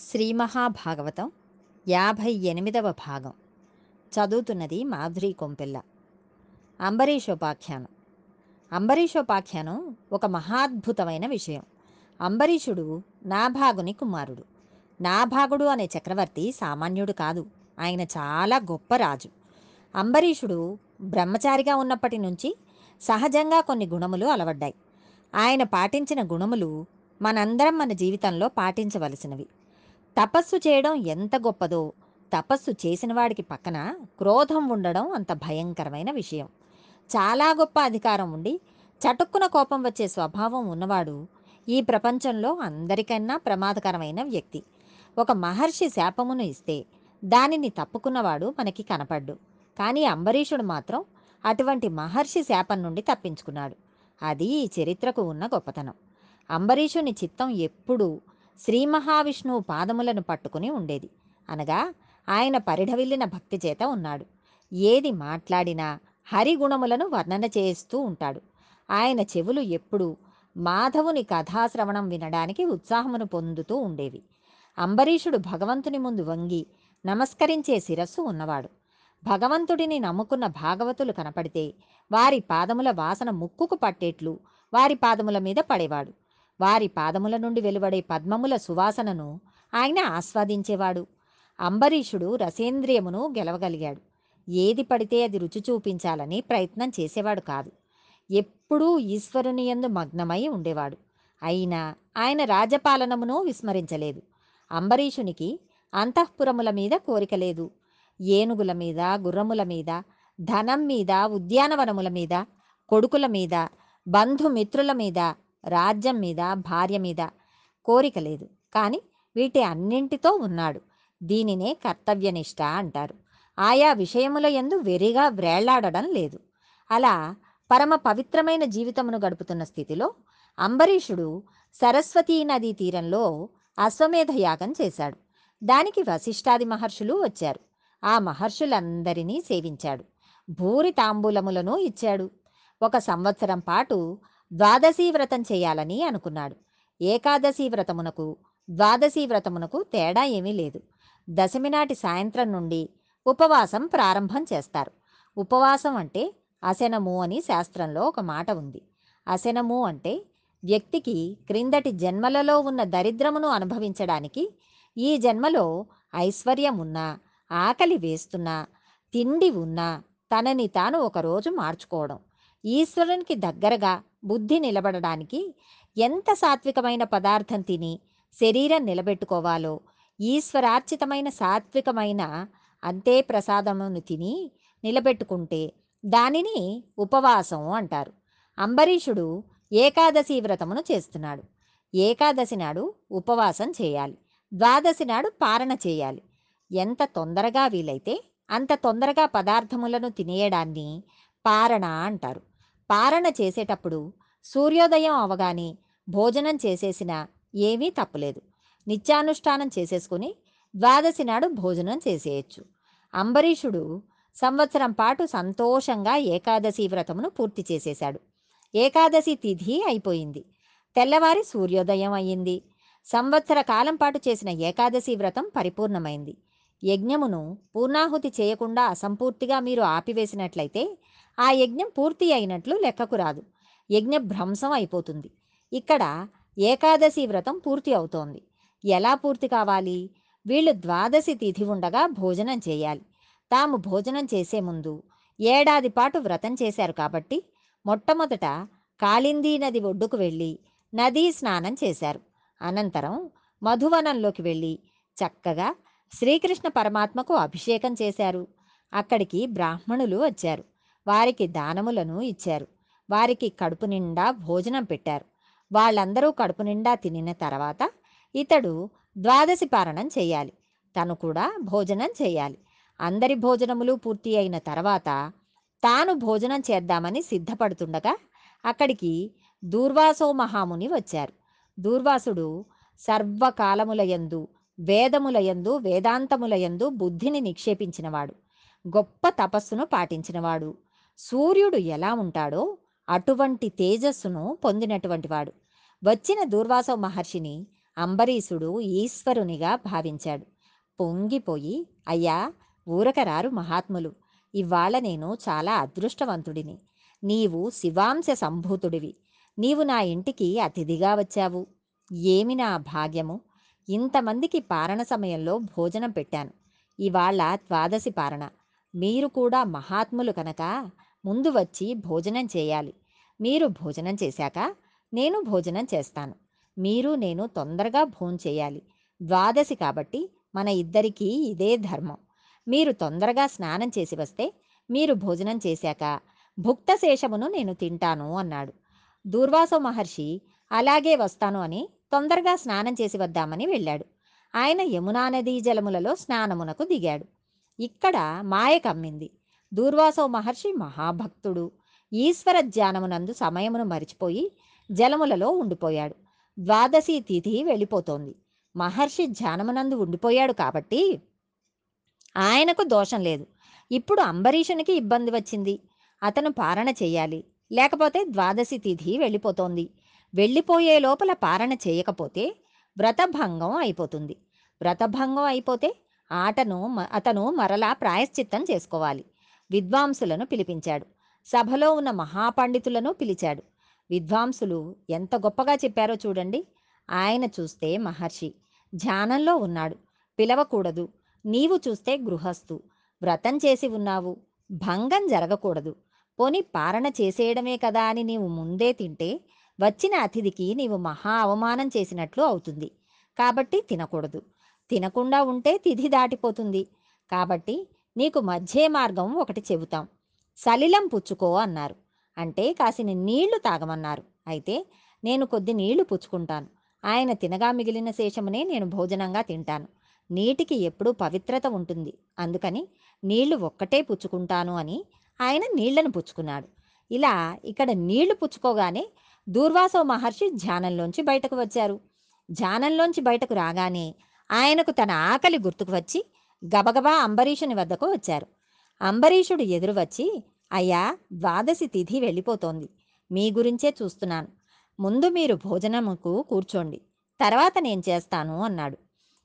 శ్రీ మహాభాగవతం యాభై ఎనిమిదవ భాగం. చదువుతున్నది మాధురి కొంపెల్ల. అంబరీషోపాఖ్యానం. అంబరీషోపాఖ్యానం ఒక మహాద్భుతమైన విషయం. అంబరీషుడు నాభాగుని కుమారుడు. నాభాగుడు అనే చక్రవర్తి సామాన్యుడు కాదు. ఆయన చాలా గొప్ప రాజు. అంబరీషుడు బ్రహ్మచారిగా ఉన్నప్పటి నుంచి సహజంగా కొన్ని గుణములు అలవడ్డాయి. ఆయన పాటించిన గుణములు మనందరం మన జీవితంలో పాటించవలసినవి. తపస్సు చేయడం ఎంత గొప్పదో. తపస్సు చేసిన వాడికి పక్కన క్రోధం ఉండడం అంత భయంకరమైన విషయం. చాలా గొప్ప అధికారం ఉండి చటుక్కున కోపం వచ్చే స్వభావం ఉన్నవాడు ఈ ప్రపంచంలో అందరికన్నా ప్రమాదకరమైన వ్యక్తి. ఒక మహర్షి శాపమును ఇస్తే దానిని తప్పుకున్నవాడు మనకి కనపడ్డు. కానీ అంబరీషుడు మాత్రం అటువంటి మహర్షి శాపం నుండి తప్పించుకున్నాడు. అది ఈ చరిత్రకు ఉన్న గొప్పతనం. అంబరీషుని చిత్తం ఎప్పుడూ శ్రీ మహావిష్ణువు పాదములను పట్టుకుని ఉండేది. అనగా ఆయన పరిఢవిల్లిన భక్తి చేత ఉన్నాడు. ఏది మాట్లాడినా హరిగుణములను వర్ణన చేస్తూ ఉంటాడు. ఆయన చెవులు ఎప్పుడూ మాధవుని కథాశ్రవణం వినడానికి ఉత్సాహమును పొందుతూ ఉండేవి. అంబరీషుడు భగవంతుని ముందు వంగి నమస్కరించే శిరస్సు ఉన్నవాడు. భగవంతుడిని నమ్ముకున్న భాగవతులు కనపడితే వారి పాదముల వాసన ముక్కుకు పట్టేట్లు వారి పాదముల మీద పడేవాడు. వారి పాదముల నుండి వెలువడే పద్మముల సువాసనను ఆయన ఆస్వాదించేవాడు. అంబరీషుడు రసేంద్రియమును గెలవగలిగాడు. ఏది పడితే అది రుచి చూపించాలని ప్రయత్నం చేసేవాడు కాదు. ఎప్పుడూ ఈశ్వరుని యందు మగ్నమై ఉండేవాడు. అయినా ఆయన రాజపాలనమును విస్మరించలేదు. అంబరీషునికి అంతఃపురముల మీద కోరిక లేదు. ఏనుగుల మీద గుర్రముల మీద ధనం మీద ఉద్యానవనముల మీద కొడుకుల మీద బంధుమిత్రుల మీద రాజ్యం మీద భార్య మీద కోరిక లేదు. కానీ వీటి అన్నింటితో ఉన్నాడు. దీనినే కర్తవ్యనిష్ట అంటారు. ఆయా విషయముల ఎందు వెరిగా వ్రేళ్ళాడడం లేదు. అలా పరమ పవిత్రమైన జీవితమును గడుపుతున్న స్థితిలో అంబరీషుడు సరస్వతీ నదీ తీరంలో అశ్వమేధ యాగం చేశాడు. దానికి వశిష్ఠాది మహర్షులు వచ్చారు. ఆ మహర్షులందరినీ సేవించాడు. భూరి తాంబూలములను ఇచ్చాడు. ఒక సంవత్సరం పాటు ద్వాదశీ వ్రతం చేయాలని అనుకున్నాడు. ఏకాదశి వ్రతమునకు ద్వాదశీ వ్రతమునకు తేడా ఏమీ లేదు. దశమి నాటి సాయంత్రం నుండి ఉపవాసం ప్రారంభం చేస్తారు. ఉపవాసం అంటే అశనము అని శాస్త్రంలో ఒక మాట ఉంది. అశనము అంటే వ్యక్తికి క్రిందటి జన్మలలో ఉన్న దరిద్రమును అనుభవించడానికి ఈ జన్మలో ఐశ్వర్యం ఉన్నా ఆకలి వేస్తున్నా తిండి ఉన్నా తనని తాను ఒకరోజు మార్చుకోవడం. ఈశ్వరునికి దగ్గరగా బుద్ధి నిలబడడానికి ఎంత సాత్వికమైన పదార్థం తిని శరీరం నిలబెట్టుకోవాలో ఈశ్వరార్చితమైన సాత్వికమైన అంతే ప్రసాదమును తిని నిలబెట్టుకుంటే దానిని ఉపవాసం అంటారు. అంబరీషుడు ఏకాదశి వ్రతమును చేస్తున్నాడు. ఏకాదశి నాడు ఉపవాసం చేయాలి. ద్వాదశి నాడు పారణ చేయాలి. ఎంత తొందరగా వీలైతే అంత తొందరగా పదార్థములను తినేయడాన్ని పారణ అంటారు. పారణ చేసేటప్పుడు సూర్యోదయం అవగానే భోజనం చేసేసిన ఏమీ తప్పులేదు. నిత్యానుష్ఠానం చేసేసుకుని ద్వాదశి నాడు భోజనం చేసేయచ్చు. అంబరీషుడు సంవత్సరం పాటు సంతోషంగా ఏకాదశి వ్రతమును పూర్తి చేసేశాడు. ఏకాదశి తిథి అయిపోయింది. తెల్లవారి సూర్యోదయం అయ్యింది. సంవత్సర కాలం పాటు చేసిన ఏకాదశి వ్రతం పరిపూర్ణమైంది. యజ్ఞమును పూర్ణాహుతి చేయకుండా అసంపూర్తిగా మీరు ఆపివేసినట్లయితే ఆ యజ్ఞం పూర్తి అయినట్లు లెక్కకు రాదు. యజ్ఞ భ్రంశం అయిపోతుంది. ఇక్కడ ఏకాదశి వ్రతం పూర్తి అవుతోంది. ఎలా పూర్తి కావాలి? వీళ్ళు ద్వాదశి తిథి ఉండగా భోజనం చేయాలి. తాము భోజనం చేసే ముందు ఏడాది పాటు వ్రతం చేశారు కాబట్టి మొట్టమొదట కాళిందీ నది ఒడ్డుకు వెళ్ళి నదీ స్నానం చేశారు. అనంతరం మధువనంలోకి వెళ్ళి చక్కగా శ్రీకృష్ణ పరమాత్మకు అభిషేకం చేశారు. అక్కడికి బ్రాహ్మణులు వచ్చారు. వారికి దానములను ఇచ్చారు. వారికి కడుపు నిండా భోజనం పెట్టారు. వాళ్ళందరూ కడుపు నిండా తినిన తర్వాత ఇతడు ద్వాదశి పారణం చేయాలి. తను కూడా భోజనం చేయాలి. అందరి భోజనములు పూర్తి అయిన తర్వాత తాను భోజనం చేద్దామని సిద్ధపడుతుండగా అక్కడికి దూర్వాసో మహాముని వచ్చారు. దూర్వాసుడు సర్వకాలములయందు వేదములయందు వేదాంతములయందు బుద్ధిని నిక్షేపించినవాడు. గొప్ప తపస్సును పాటించినవాడు. సూర్యుడు ఎలా ఉంటాడో అటువంటి తేజస్సును పొందినటువంటి వాడు. వచ్చిన దూర్వాస మహర్షిని అంబరీషుడు ఈశ్వరునిగా భావించాడు. పొంగిపోయి అయ్యా ఊరకరారు మహాత్ములు. ఇవాళ నేను చాలా అదృష్టవంతుడిని. నీవు శివాంశ సంభూతుడివి. నీవు నా ఇంటికి అతిథిగా వచ్చావు. ఏమి నా భాగ్యము? ఇంతమందికి పారణ సమయంలో భోజనం పెట్టాను. ఇవాళ ద్వాదశి పారణ. మీరు కూడా మహాత్ములు కనుక ముందు వచ్చి భోజనం చేయాలి. మీరు భోజనం చేశాక నేను భోజనం చేస్తాను. మీరు నేను తొందరగా భోంచేయాలి ద్వాదశి కాబట్టి మన ఇద్దరికీ ఇదే ధర్మం. మీరు తొందరగా స్నానం చేసి వస్తే మీరు భోజనం చేశాక భుక్త శేషమును నేను తింటాను అన్నాడు. దూర్వాస మహర్షి అలాగే వస్తాను అని తొందరగా స్నానం చేసి వద్దామని వెళ్ళాడు. ఆయన యమునా నదీ జలములలో స్నానమునకు దిగాడు. ఇక్కడ మాయ కమ్మింది. దూర్వాసో మహర్షి మహాభక్తుడు ఈశ్వర ధ్యానమునందు సమయమును మరిచిపోయి జలములలో ఉండిపోయాడు. ద్వాదశి తిథి వెళ్ళిపోతోంది. మహర్షి ధ్యానమునందు ఉండిపోయాడు కాబట్టి ఆయనకు దోషం లేదు. ఇప్పుడు అంబరీషునికి ఇబ్బంది వచ్చింది. అతను పారణ చేయాలి. లేకపోతే ద్వాదశి తిథి వెళ్ళిపోతోంది. వెళ్ళిపోయే లోపల పారణ చేయకపోతే వ్రతభంగం అయిపోతుంది. వ్రతభంగం అయిపోతే ఆటను మ- అతను మరలా ప్రాయశ్చిత్తం చేసుకోవాలి. విద్వాంసులను పిలిపించాడు. సభలో ఉన్న మహాపండితులను పిలిచాడు. విద్వాంసులు ఎంత గొప్పగా చెప్పారో చూడండి. ఆయన చూస్తే మహర్షి ధ్యానంలో ఉన్నాడు. పిలవకూడదు. నీవు చూస్తే గృహస్థు. వ్రతం చేసి ఉన్నావు. భంగం జరగకూడదు. పోని పారణ చేసేయడమే కదా అని నీవు ముందే తింటే వచ్చిన అతిథికి నీవు మహా అవమానం చేసినట్లు అవుతుంది. కాబట్టి తినకూడదు. తినకుండా ఉంటే తిథి దాటిపోతుంది. కాబట్టి నీకు మధ్య మార్గం ఒకటి చెబుతాం. సలిలం పుచ్చుకో అన్నారు. అంటే కాసిన నీళ్ళు తాగమన్నారు. అయితే నేను కొద్ది నీళ్ళు పుచ్చుకుంటాను. ఆయన తినగా మిగిలిన శేషమునే నేను భోజనంగా తింటాను. నీటికి ఎప్పుడూ పవిత్రత ఉంటుంది. అందుకని నీళ్ళు ఒక్కటే పుచ్చుకుంటాను అని ఆయన నీళ్ళను పుచ్చుకున్నాడు. ఇలా ఇక్కడ నీళ్ళు పుచ్చుకోగానే దూర్వాసో మహర్షి ధ్యానంలోంచి బయటకు వచ్చారు. ధ్యానంలోంచి బయటకు రాగానే ఆయనకు తన ఆకలి గుర్తుకు వచ్చి గబగబా అంబరీషుని వద్దకు వచ్చారు. అంబరీషుడు ఎదురు వచ్చి అయ్యా ద్వాదశి తిథి వెళ్ళిపోతోంది. మీ గురించే చూస్తున్నాను. ముందు మీరు భోజనముకు కూర్చోండి. తర్వాత నేను చేస్తాను అన్నాడు.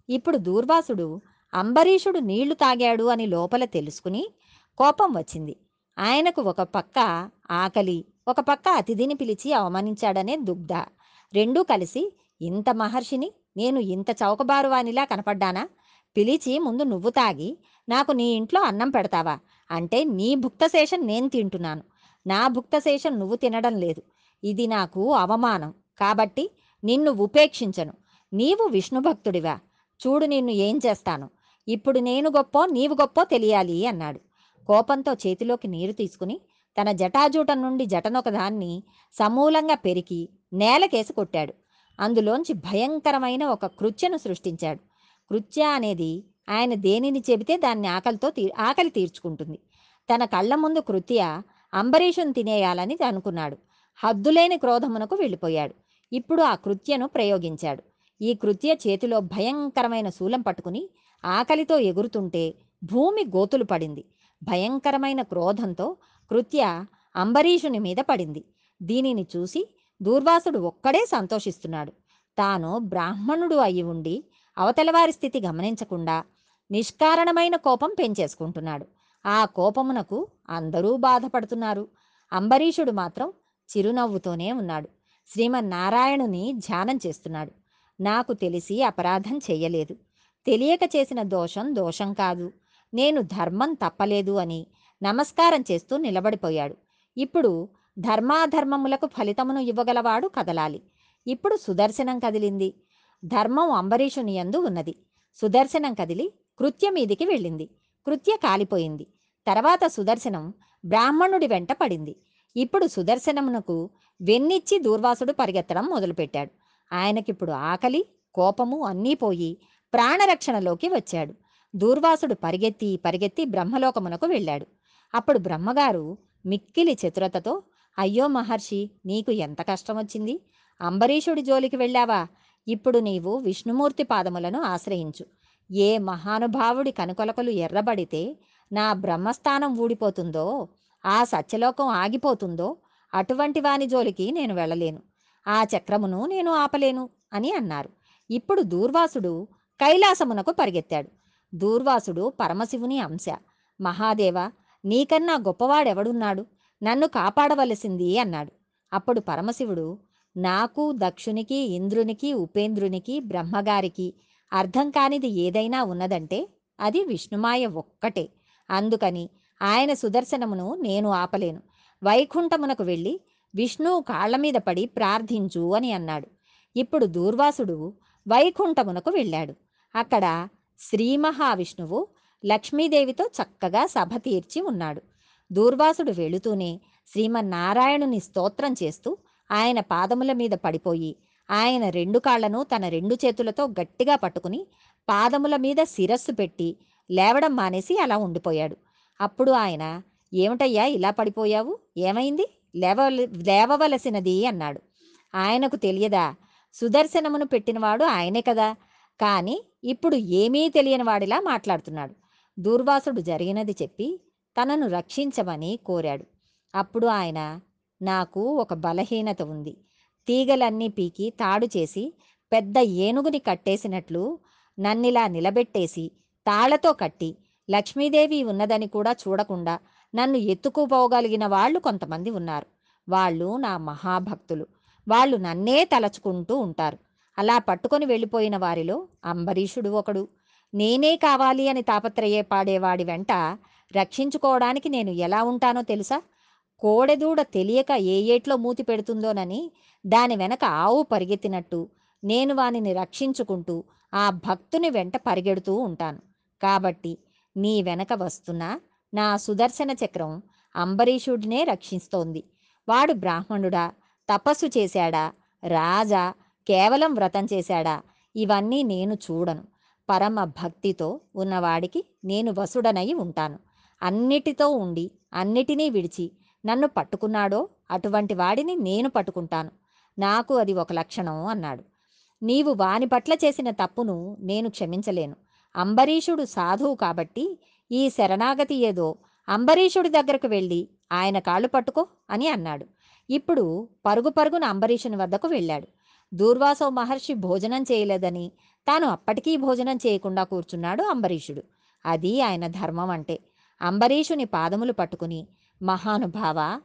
ఇప్పుడు దూర్వాసుడు అంబరీషుడు నీళ్ళు తాగాడు అని లోపల తెలుసుకుని కోపం వచ్చింది. ఆయనకు ఒక పక్క ఆకలి ఒక పక్క అతిథిని పిలిచి అవమానించాడనే దుగ్ధ. రెండూ కలిసి ఇంత మహర్షిని నేను ఇంత చౌకబారువానిలా కనపడ్డానా? పిలిచి ముందు నువ్వు తాగి నాకు నీ ఇంట్లో అన్నం పెడతావా? అంటే నీ భుక్తశేషం నేను తింటున్నాను. నా భుక్తశేషం నువ్వు తినడం లేదు. ఇది నాకు అవమానం. కాబట్టి నిన్ను ఉపేక్షించను. నీవు విష్ణుభక్తుడివా చూడు నిన్ను ఏం చేస్తాను. ఇప్పుడు నేను గొప్పో నీవు గొప్పో తెలియాలి అన్నాడు. కోపంతో చేతిలోకి నీరు తీసుకుని తన జటాజూటం నుండి జటనొకదాన్ని సమూలంగా పెరికి నేలకేసి కొట్టాడు. అందులోంచి భయంకరమైన ఒక కృత్యను సృష్టించాడు. కృత్య అనేది ఆయన దేనిని చెబితే దాన్ని ఆకలితో తీ ఆకలి తీర్చుకుంటుంది. తన కళ్ళ ముందు కృత్య అంబరీషుని తినేయాలని అనుకున్నాడు. హద్దులేని క్రోధమునకు వెళ్ళిపోయాడు. ఇప్పుడు ఆ కృత్యను ప్రయోగించాడు. ఈ కృత్య చేతిలో భయంకరమైన శూలం పట్టుకుని ఆకలితో ఎగురుతుంటే భూమి గోతులు పడింది. భయంకరమైన క్రోధంతో కృత్య అంబరీషుని మీద పడింది. దీనిని చూసి దూర్వాసుడు ఒక్కడే సంతోషిస్తున్నాడు. తాను బ్రాహ్మణుడు అయి ఉండి అవతలవారి స్థితి గమనించకుండా నిష్కారణమైన కోపం పెంచేసుకుంటున్నాడు. ఆ కోపమునకు అందరూ బాధపడుతున్నారు. అంబరీషుడు మాత్రం చిరునవ్వుతోనే ఉన్నాడు. శ్రీమన్నారాయణుని ధ్యానం చేస్తున్నాడు. నాకు తెలిసి అపరాధం చేయలేదు. తెలియక చేసిన దోషం దోషం కాదు. నేను ధర్మం తప్పలేదు అని నమస్కారం చేస్తూ నిలబడిపోయాడు. ఇప్పుడు ధర్మాధర్మములకు ఫలితమును ఇవ్వగలవాడు కదలాలి. ఇప్పుడు సుదర్శనం కదిలింది. ధర్మం అంబరీషుని యందు ఉన్నది. సుదర్శనం కదిలి కృత్య మీదికి వెళ్ళింది. కృత్య కాలిపోయింది. తర్వాత సుదర్శనం బ్రాహ్మణుడి వెంట పడింది. ఇప్పుడు సుదర్శనమునకు వెన్నిచ్చి దూర్వాసుడు పరిగెత్తడం మొదలుపెట్టాడు. ఆయనకిప్పుడు ఆకలి కోపము అన్నీ పోయి ప్రాణరక్షణలోకి వచ్చాడు. దూర్వాసుడు పరిగెత్తి పరిగెత్తి బ్రహ్మలోకమునకు వెళ్ళాడు. అప్పుడు బ్రహ్మగారు మిక్కిలి చతురతతో అయ్యో మహర్షి నీకు ఎంత కష్టం వచ్చింది అంబరీషుడి జోలికి వెళ్ళావా? ఇప్పుడు నీవు విష్ణుమూర్తి పాదములను ఆశ్రయించు. ఏ మహానుభావుడి కనుకొలకలు ఎర్రబడితే నా బ్రహ్మస్థానం ఊడిపోతుందో ఆ సత్యలోకం ఆగిపోతుందో అటువంటి వాని జోలికి నేను వెళ్ళలేను. ఆ చక్రమును నేను ఆపలేను అని అన్నారు. ఇప్పుడు దూర్వాసుడు కైలాసమునకు పరిగెత్తాడు. దూర్వాసుడు పరమశివుని అంశ. మహాదేవ నీకన్నా గొప్పవాడెవడున్నాడు? నన్ను కాపాడవలసింది అన్నాడు. అప్పుడు పరమశివుడు నాకు దక్షునికి ఇంద్రునికి ఉపేంద్రునికి బ్రహ్మగారికి అర్థం కానిది ఏదైనా ఉన్నదంటే అది విష్ణుమాయ ఒక్కటే. అందుకని ఆయన సుదర్శనమును నేను ఆపలేను. వైకుంఠమునకు వెళ్ళి విష్ణువు కాళ్ళ మీద పడి ప్రార్థించు అని అన్నాడు. ఇప్పుడు దూర్వాసుడు వైకుంఠమునకు వెళ్ళాడు. అక్కడ శ్రీ మహావిష్ణువు లక్ష్మీదేవితో చక్కగా సభ తీర్చి ఉన్నాడు. దూర్వాసుడు వెళుతూనే శ్రీమన్నారాయణుని స్తోత్రం చేస్తూ ఆయన పాదముల మీద పడిపోయి ఆయన రెండు కాళ్ళను తన రెండు చేతులతో గట్టిగా పట్టుకుని పాదముల మీద శిరస్సు పెట్టి లేవడం మానేసి అలా ఉండిపోయాడు. అప్పుడు ఆయన ఏమిటయ్యా ఇలా పడిపోయావు? ఏమైంది? లేవ లేవవలసినది అన్నాడు. ఆయనకు తెలియదా? సుదర్శనమును పెట్టినవాడు ఆయనే కదా? కానీ ఇప్పుడు ఏమీ తెలియని వాడిలా మాట్లాడుతున్నాడు. దూర్వాసుడు జరిగినది చెప్పి తనను రక్షించమని కోరాడు. అప్పుడు ఆయన నాకు ఒక బలహీనత ఉంది. తీగలన్నీ పీకి తాడు చేసి పెద్ద ఏనుగుని కట్టేసినట్లు నన్నిలా నిలబెట్టేసి తాళ్ళతో కట్టి లక్ష్మీదేవి ఉన్నదని కూడా చూడకుండా నన్ను ఎత్తుకుపోగలిగిన వాళ్ళు కొంతమంది ఉన్నారు. వాళ్ళు నా మహాభక్తులు. వాళ్ళు నన్నే తలచుకుంటూ ఉంటారు. అలా పట్టుకొని వెళ్ళిపోయిన వారిలో అంబరీషుడు ఒకడు. నేనే కావాలి అని తాపత్రయే పాడేవాడి వెంట రక్షించుకోవడానికి నేను ఎలా ఉంటానో తెలుసా? కోడెదూడ తెలియక ఏ ఏట్లో మూతి పెడుతుందోనని దాని వెనక ఆవు పరిగెత్తినట్టు నేను వానిని రక్షించుకుంటూ ఆ భక్తుని వెంట పరిగెడుతూ ఉంటాను. కాబట్టి నీ వెనక వస్తున్న నా సుదర్శన చక్రం అంబరీషుడినే రక్షిస్తోంది. వాడు బ్రాహ్మణుడా తపస్సు చేశాడా రాజా కేవలం వ్రతం చేశాడా ఇవన్నీ నేను చూడను. పరమ భక్తితో ఉన్నవాడికి నేను వసుడనై ఉంటాను. అన్నిటితో ఉండి అన్నిటినీ విడిచి నన్ను పట్టుకున్నాడో అటువంటి వాడిని నేను పట్టుకుంటాను. నాకు అది ఒక లక్షణం అన్నాడు. నీవు వాని పట్ల చేసిన తప్పును నేను క్షమించలేను. అంబరీషుడు సాధువు కాబట్టి ఈ శరణాగతి ఏదో అంబరీషుడి దగ్గరకు వెళ్ళి ఆయన కాళ్ళు పట్టుకో అని అన్నాడు. ఇప్పుడు పరుగు పరుగున అంబరీషుని వద్దకు వెళ్ళాడు. దూర్వాసో మహర్షి భోజనం చేయలేదని తాను అప్పటికీ భోజనం చేయకుండా కూర్చున్నాడు అంబరీషుడు. అది ఆయన ధర్మం అంటే. అంబరీషుని పాదములు పట్టుకుని మహానుభావ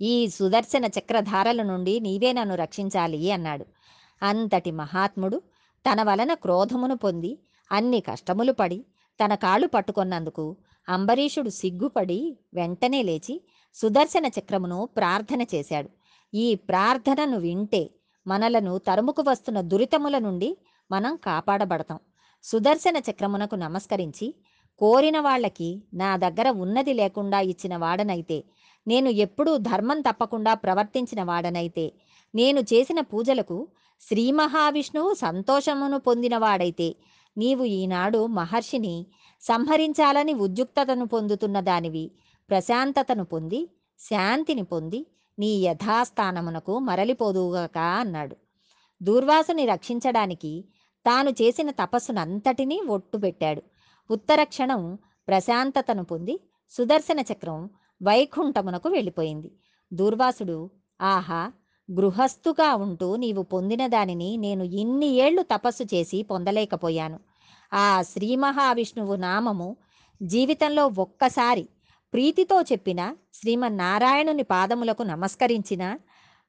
ఈ సుదర్శన చక్రధారల నుండి నీవే నన్ను రక్షించాలి అన్నాడు. అంతటి మహాత్ముడు తన వలన క్రోధమును పొంది అన్ని కష్టములు పడి తన కాళ్ళు పట్టుకొన్నందుకు అంబరీషుడు సిగ్గుపడి వెంటనే లేచి సుదర్శన చక్రమును ప్రార్థన చేశాడు. ఈ ప్రార్థనను వింటే మనలను తరుముకు వస్తున్న దురితముల నుండి మనం కాపాడబడతాం. సుదర్శన చక్రమునకు నమస్కరించి కోరిన వాళ్ళకి నా దగ్గర ఉన్నది లేకుండా ఇచ్చిన వాడనైతే నేను ఎప్పుడూ ధర్మం తప్పకుండా ప్రవర్తించిన వాడనైతే నేను చేసిన పూజలకు శ్రీ మహావిష్ణువు సంతోషమును పొందినవాడైతే నీవు ఈనాడు మహర్షిని సంహరించాలని ఉద్యుక్తతను పొందుతున్న దానివి ప్రశాంతతను పొంది శాంతిని పొంది నీ యథాస్థానమునకు మరలిపోదుగాక అన్నాడు. దూర్వాసుని రక్షించడానికి తాను చేసిన తపస్సునంతటినీ ఒట్టుపెట్టాడు ఉత్తర క్షణం ప్రశాంతతను పొంది సుదర్శన చక్రం వైకుంఠమునకు వెళ్ళిపోయింది. దూర్వాసుడు ఆహా గృహస్థుగా ఉంటూ నీవు పొందిన దానిని నేను ఇన్ని ఏళ్ళు తపస్సు చేసి పొందలేకపోయాను. ఆ శ్రీ మహావిష్ణువు నామము జీవితంలో ఒక్కసారి ప్రీతితో చెప్పిన శ్రీమన్నారాయణుని పాదములకు నమస్కరించిన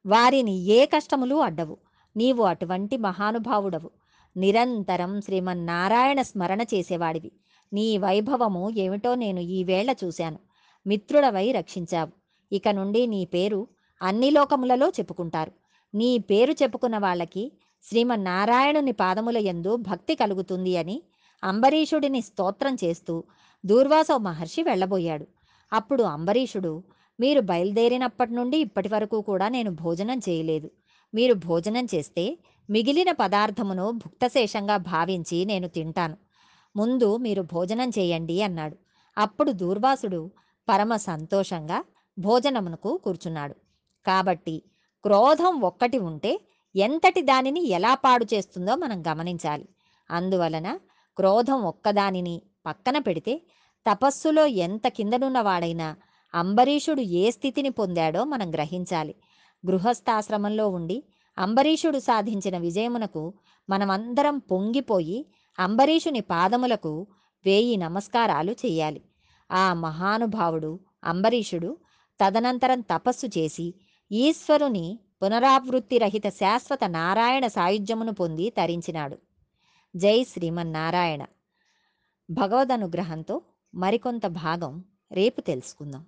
వారిని ఏ కష్టములు అడ్డవు. నీవు అటువంటి మహానుభావుడవు. నిరంతరం శ్రీమన్నారాయణ స్మరణ చేసేవాడివి. నీ వైభవము ఏమిటో నేను ఈవేళ చూశాను. మిత్రుడవై రక్షించావు. ఇక నుండి నీ పేరు అన్ని లోకములలో చెప్పుకుంటారు. నీ పేరు చెప్పుకున్న వాళ్ళకి శ్రీమన్నారాయణుని పాదముల యందు భక్తి కలుగుతుంది అని అంబరీషుడిని స్తోత్రం చేస్తూ దూర్వాసో మహర్షి వెళ్ళబోయాడు. అప్పుడు అంబరీషుడు మీరు బయలుదేరినప్పటి నుండి ఇప్పటి వరకు కూడా నేను భోజనం చేయలేదు. మీరు భోజనం చేస్తే మిగిలిన పదార్థమును భుక్తశేషంగా భావించి నేను తింటాను. ముందు మీరు భోజనం చేయండి అన్నాడు. అప్పుడు దూర్వాసుడు పరమ సంతోషంగా భోజనమునకు కూర్చున్నాడు. కాబట్టి క్రోధం ఒక్కటి ఉంటే ఎంతటి దానిని ఎలా పాడు చేస్తుందో మనం గమనించాలి. అందువలన క్రోధం ఒక్కదానిని పక్కన పెడితే తపస్సులో ఎంత కిందనున్నవాడైనా అంబరీషుడు ఏ స్థితిని పొందాడో మనం గ్రహించాలి. గృహస్థాశ్రమంలో ఉండి అంబరీషుడు సాధించిన విజయమునకు మనమందరం పొంగిపోయి అంబరీషుని పాదములకు వేయి నమస్కారాలు చేయాలి ఆ మహానుభావుడు అంబరీషుడు తదనంతరం తపస్సు చేసి ఈశ్వరుని పునరావృత్తి రహిత శాశ్వత నారాయణ సాయుధ్యమును పొంది తరించినాడు. జై శ్రీమన్నారాయణ. భగవద్ అనుగ్రహంతో మరికొంత భాగం రేపు తెలుసుకుందాం.